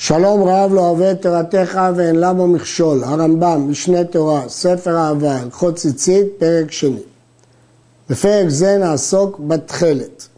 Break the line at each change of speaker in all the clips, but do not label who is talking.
שלום רב לא אוהב תורתך ואין למה מכשול, הרמב"ם, משנה תורה, ספר אהבה, הלכות ציצית, פרק שני. בפרק זה נעסוק בתכלת.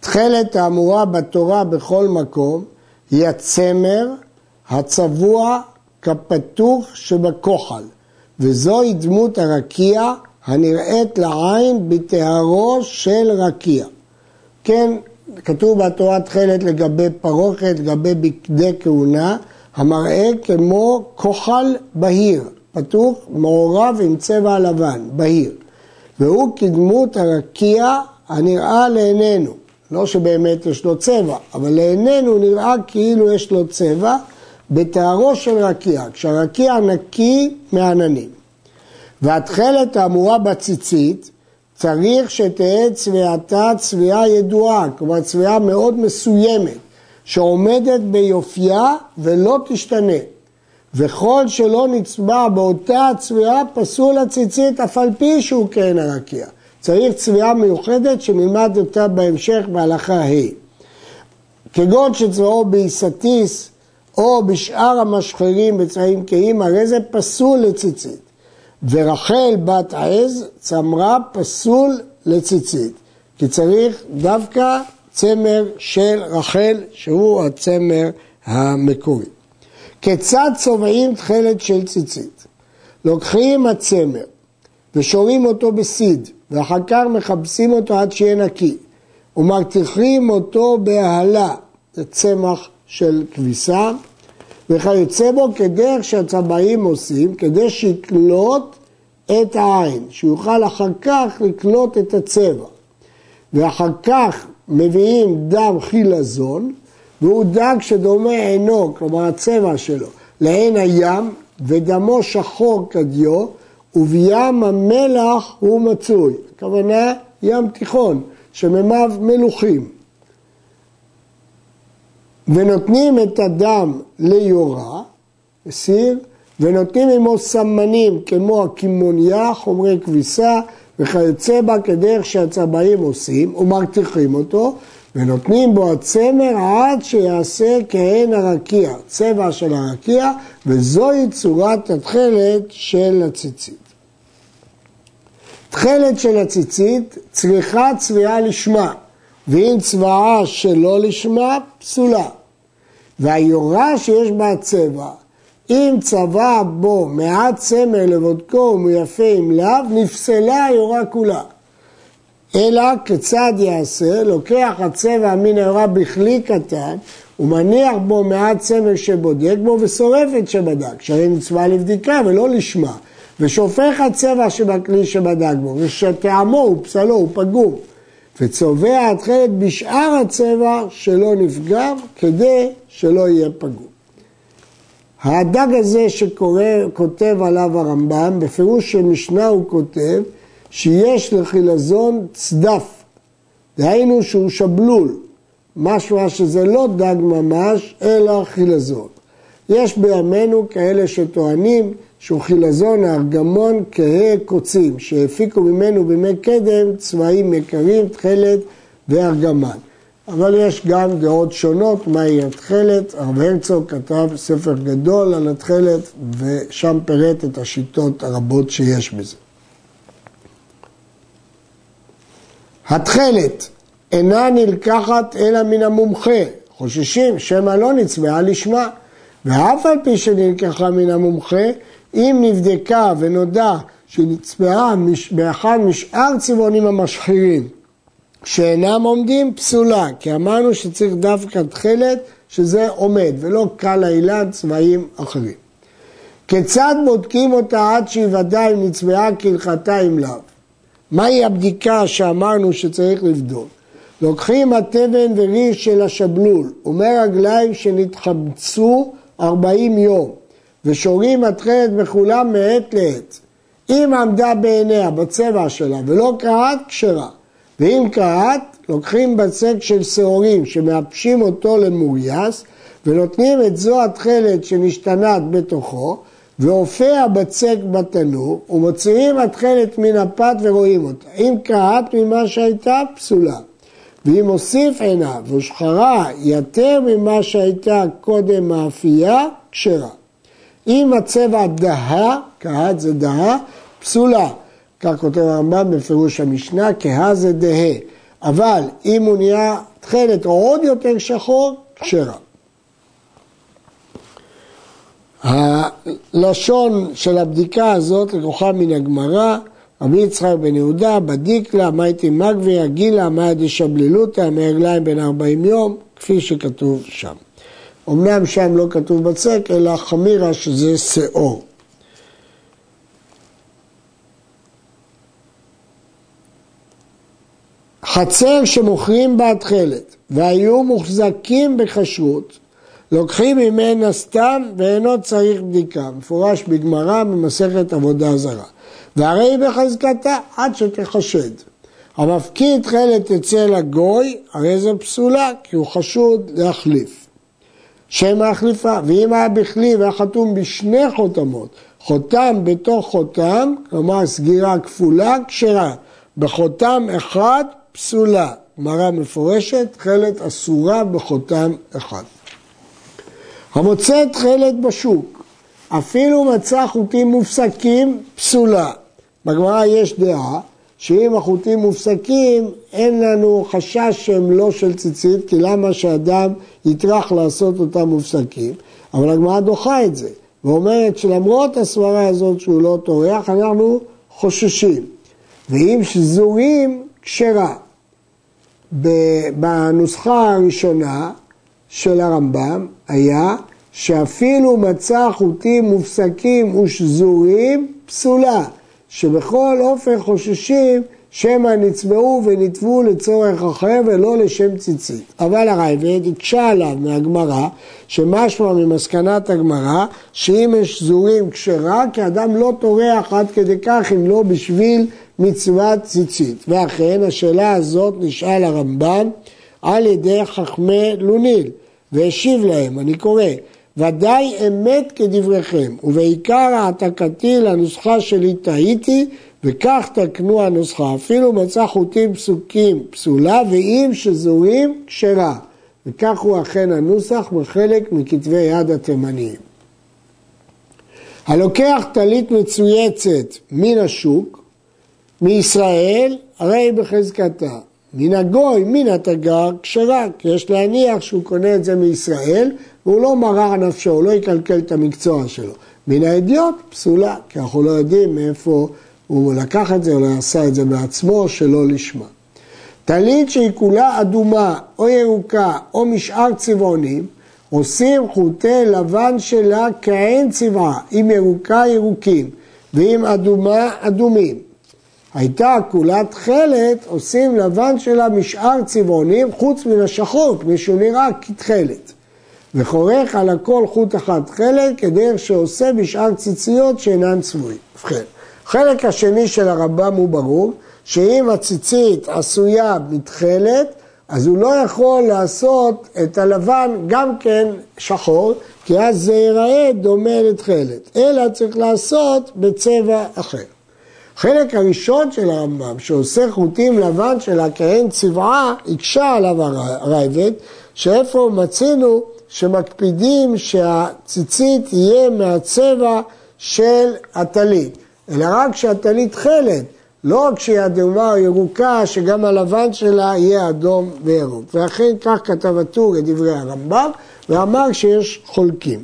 תכלת האמורה בתורה בכל מקום היא הצמר הצבוע כפתוח שבכוחל, וזוהי דמות הרקיע הנראית לעין בטהרו של רקיע. כן, כתוב בתורה תכלת לגבי פרוכת, לגבי בגדי כהונה, המראה כמו כוחל בהיר, פתוח, מעורב עם צבע לבן, בהיר. והוא כדמות הרקיע הנראה לעינינו. לא שבאמת יש לו צבע, אבל לעינינו נראה כאילו יש לו צבע בתארו של רקיע, כשהרקיע נקי מעננים. והתכלת האמורה בציצית צריך שתהא צביעתה צביעה ידועה, כלומר צביעה מאוד מסוימת, שעומדת ביופייה ולא תשתנה. וכל שלא נצבע באותה צביעה פסול הציצית אף על פי שהוא כהן הרקיע. צריך צביעה מיוחדת שנלמד אותה בהמשך בהלכה ה'. כגון שצבעו בעיסתיס או בשאר המשחרים בצבעים כהים, הרי זה פסול לציצית. ורחל בת עז צמרה פסול לציצית, כי צריך דווקא צמר של רחל, שהוא הצמר המקורי. כיצד צובעים תכלת של ציצית? לוקחים הצמר ושורים אותו בסיד, ואחר כך מכבסים אותו עד שיהיה נקי, ומרתיחים אותו בהלה, זה צמח של כביסה, וכיוצא בו כדרך שהצבעים עושים, כדי שיקלוט את העין, שיוכל אחר כך לקלוט את הצבע. ואחר כך מביאים דם חילזון, והוא דג שדומה עינו, כלומר הצבע שלו, לעין הים, ודמו שחור כדיו, ובים המלח הוא מצוי. הכוונה ים תיכון, שממיו מלוכים. ונותנים את הדם ליורה, סיר, ונותנים עמו סמנים כמו הקימוניה, חומרי כביסה וכיוצא בה כדרך שהצבעים עושים ומרתיחים אותו ונותנים בו הצמר עד שיעשה כהן הרקיע, צבע של הרקיע וזוהי צורת התכלת של הציצית. תכלת של הציצית צריכה צביעה לשמה ואם צבעה שלא לשמה פסולה והיורה שיש בה צבע, אם צבע בו מעט צמר לבודקו ומיפה עם לאו, נפסלה היורה כולה. אלא כיצד יעשה? לוקח הצבע מן היורה בכלי קטן ומניח בו מעט צמר שבודק בו ושורף את שבדק, שהרי נצבע לבדיקה ולא לשמה, ושופך הצבע שבכלי שבדק בו, ושטעמו הוא פסלו, הוא פגום. וצובע התכלת בשאר הצבע שלא נפגע כדי שלא יהיה פגום. הדג הזה שכותב עליו הרמב"ם, בפירוש של משנה הוא כותב שיש לחילזון צדף, דהיינו שהוא שבלול, משמע שזה לא דג ממש, אלא חילזון. יש בימינו כאלה שטוענים שהוא חילזון הארגמון כהה קוצים, שהפיקו ממנו בימי קדם צבעים יקרים, תכלת וארגמן. אבל יש גם דעות שונות מהי התכלת. הרב הרצוג כתב ספר גדול על התכלת ושם פירט את השיטות הרבות שיש בזה. התכלת אינה נלקחת אלא מן המומחה, חוששים שמא לא נצבעה לשמה, ואף על פי שנלקחה מן המומחה, אם נבדקה ונודע שנצבעה באחד משאר צבעונים המשחירים שאינם עומדים פסולה, כי אמרנו שצריך דווקא תכלת שזה עומד, ולא קל האילן צבעים אחרים. כיצד בודקים אותה עד שיוודע אם נצבעה כהלכתה אם לאו? מהי הבדיקה שאמרנו שצריך לבדוק? לוקחים התבן וריש של השבלול ומרגליים שנתחמצו 40 יום ושורים התכלת בכולם מעת לעת. אם עמדה בעיניה בצבע שלה ולא קראת, כשרה. ואם קראת, לוקחים בצק של שעורים שמייבשים אותו למורייס ונותנים את זו התכלת שנשתנת בתוכו והופיע בצק בתנור ומוציאים התכלת מן הפת ורואים אותה. אם קראת ממה שהייתה, פסולה. ואם הוסיף עיניו ושחרה יותר ממה שהייתה קודם מאפייה, כשרה. אם הצבע דהה, כהת זה דהה, פסולה. כך כותב הרמב"ם בפירוש המשנה, כהה זה דהה. אבל אם הוא נהיה תכלת או עוד יותר שחור, כשרה. הלשון של הבדיקה הזאת לקוחה מן הגמרא, רבי יצחק בן יהודה, בדיקלה, מייטי מגביה, גילה, מאי דשבללותא, מהרגליים בן ארבעים יום, כפי שכתוב שם. אמנם שם לא כתוב בצק, אלא חמירה שזה שאור. חצר שמוכרים בה תכלת והיו מוחזקים בכשרות, לוקחים ממנה סתם ואינו צריך בדיקה, מפורש בגמרא במסכת עבודה זרה. והרי בחזקתה עד שתחשד. המפקיד תכלת אצל הגוי, הרי זו פסולה, כי הוא חשוד להחליף. שם ההחליפה, ואם היה בכלי והיה חתום בשני חותמות, חותם בתוך חותם, כלומר סגירה כפולה, כשרה. בחותם אחד פסולה. גמרא מפורשת, תכלת אסורה בחותם אחד. המוצא תכלת בשוק, אפילו מצא חוטים מופסקים, פסולה. בגמרא יש דעה שאם החוטים מופסקים, אין לנו חשש שהם לא של ציצית, כי למה שאדם יטרח לעשות אותם מופסקים? אבל הגמרא דוחה את זה, ואומרת שלמרות הסברה הזאת שהוא לא טורח, אנחנו חוששים. ואם שזורים, כשרה. בנוסחה הראשונה של הרמב"ם היה שאפילו מצא חוטים מופסקים ושזורים פסולה, שבכל אופן חוששים שמא נצבעו ונתבו לצורך אחר ולא לשם ציצית. אבל הרייבד הקשה עליו מהגמרא, שמשמע ממסקנת הגמרא, שאם יש שזורים כשרה, כי אדם לא טורח עד כדי כך אם לא בשביל מצוות ציצית. ואכן השאלה הזאת נשאל הרמב"ן על ידי חכמי לוניל, והשיב להם, אני קורא, ודאי אמת כדבריכם, ובעיקר העתקתי לנוסחה שלי טעיתי, וכך תקנו הנוסחה. אפילו מצא חוטים פסוקים פסולה, ואם שזורים כשרה. וכך הוא אכן הנוסח בחלק מכתבי יד התימניים. הלוקח טלית מצויצת מן השוק, מישראל, הרי בחזקתה. מן הגוי, מן התגר, כשרה, כי יש להניח שהוא קונה את זה מישראל, והוא לא מרע נפשו, הוא לא יקלקל את המקצוע שלו. מן האדיוט, פסולה, כי אנחנו לא יודעים מאיפה הוא לקח את זה, או עשה את זה בעצמו, שלא לשמה. טלית שהיא כולה אדומה, או ירוקה, או משאר צבעונים, עושים חוטי לבן שלה כעין צבעה, אם ירוקה ירוקים, ואם אדומה אדומים. הייתה כולה תכלת, עושים לבן שלה משאר צבעונים חוץ מן השחור, מפני שהוא נראה כתכלת. וחורך על הכל חוט אחד תכלת, כדרך שעושה בשאר ציציות שאינן צבועים. ובכן, החלק השני של הרמב"ם הוא ברור, שאם הציצית עשויה מתכלת, אז הוא לא יכול לעשות את הלבן גם כן שחור, כי אז זה ייראה דומה לתכלת, אלא צריך לעשות בצבע אחר. החלק הראשון של הרמב"ם, שעושה חוטים לבן שלה כעין צבעה, הקשה עליו הרייבד, שאיפה מצינו שמקפידים שהציצית יהיה מהצבע של הטלית, אלא רק שהטלית תכלת, לא רק שהיא אדומה או ירוקה, שגם הלבן שלה יהיה אדום וירוק. ואכן כך כתב הטור את דברי הרמב"ם, ואמר שיש חולקים.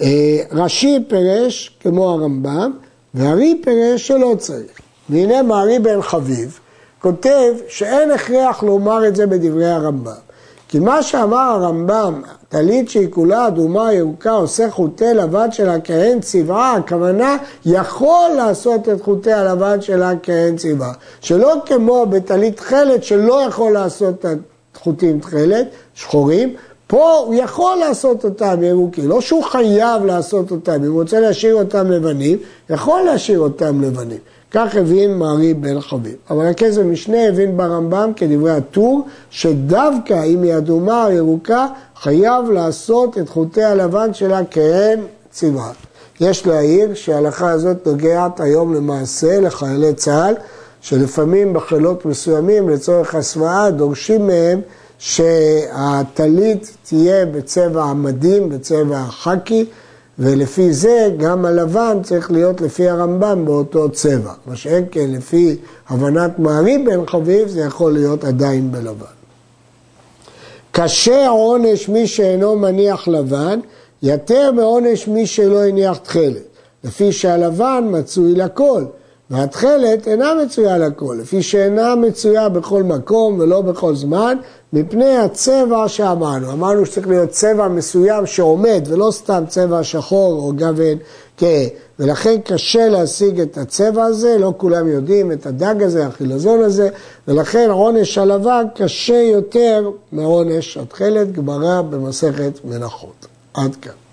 אה, רש"י פירש כמו הרמב"ם, והרי פירש שלא צריך. והנה מערי בן חביב כותב שאין הכרח לומר את זה בדברי הרמב"ם. כי מה שאמר הרמב"ם, טלית שהיא כולה אדומה ירוקה עושה חוטי לבן שלה כהן צבעה, הכוונה יכול לעשות את חוטי הלבן שלה כהן צבעה. שלא כמו בטלית תכלת שלא יכול לעשות את החוטים תכלת, שחורים, פה הוא יכול לעשות אותם ירוקים, לא שהוא חייב לעשות אותם, אם הוא רוצה להשאיר אותם לבנים, יכול להשאיר אותם לבנים. כך הבין מערי בן חביב. אבל הכסף משנה הבין ברמב"ם כדברי הטור, שדווקא אם היא אדומה או ירוקה, חייב לעשות את חוטי הלבן שלה כהן צבעה. יש להעיר שההלכה הזאת נוגעת היום למעשה לחיילי צה"ל, שלפעמים בחילות מסוימים לצורך הסוואה דורשים מהם שהטלית תהיה בצבע המדים, בצבע החקי, ולפי זה גם הלבן צריך להיות לפי הרמב"ם באותו צבע. מה שאין כן לפי הבנת מעריב בן חביב זה יכול להיות עדיין בלבן. קשה עונש מי שאינו מניח לבן, יותר מעונש מי שלא הניח תכלת, לפי שהלבן מצוי לכל. והתכלת אינה מצויה לכל, לפי שאינה מצויה בכל מקום ולא בכל זמן, מפני הצבע שאמרנו. אמרנו שצריך להיות צבע מסוים שעומד, ולא סתם צבע שחור או גוון כהה. ולכן קשה להשיג את הצבע הזה, לא כולם יודעים את הדג הזה, החילזון הזה, ולכן עונש הלבן קשה יותר מעונש התכלת, גמרא במסכת מנחות. עד כאן.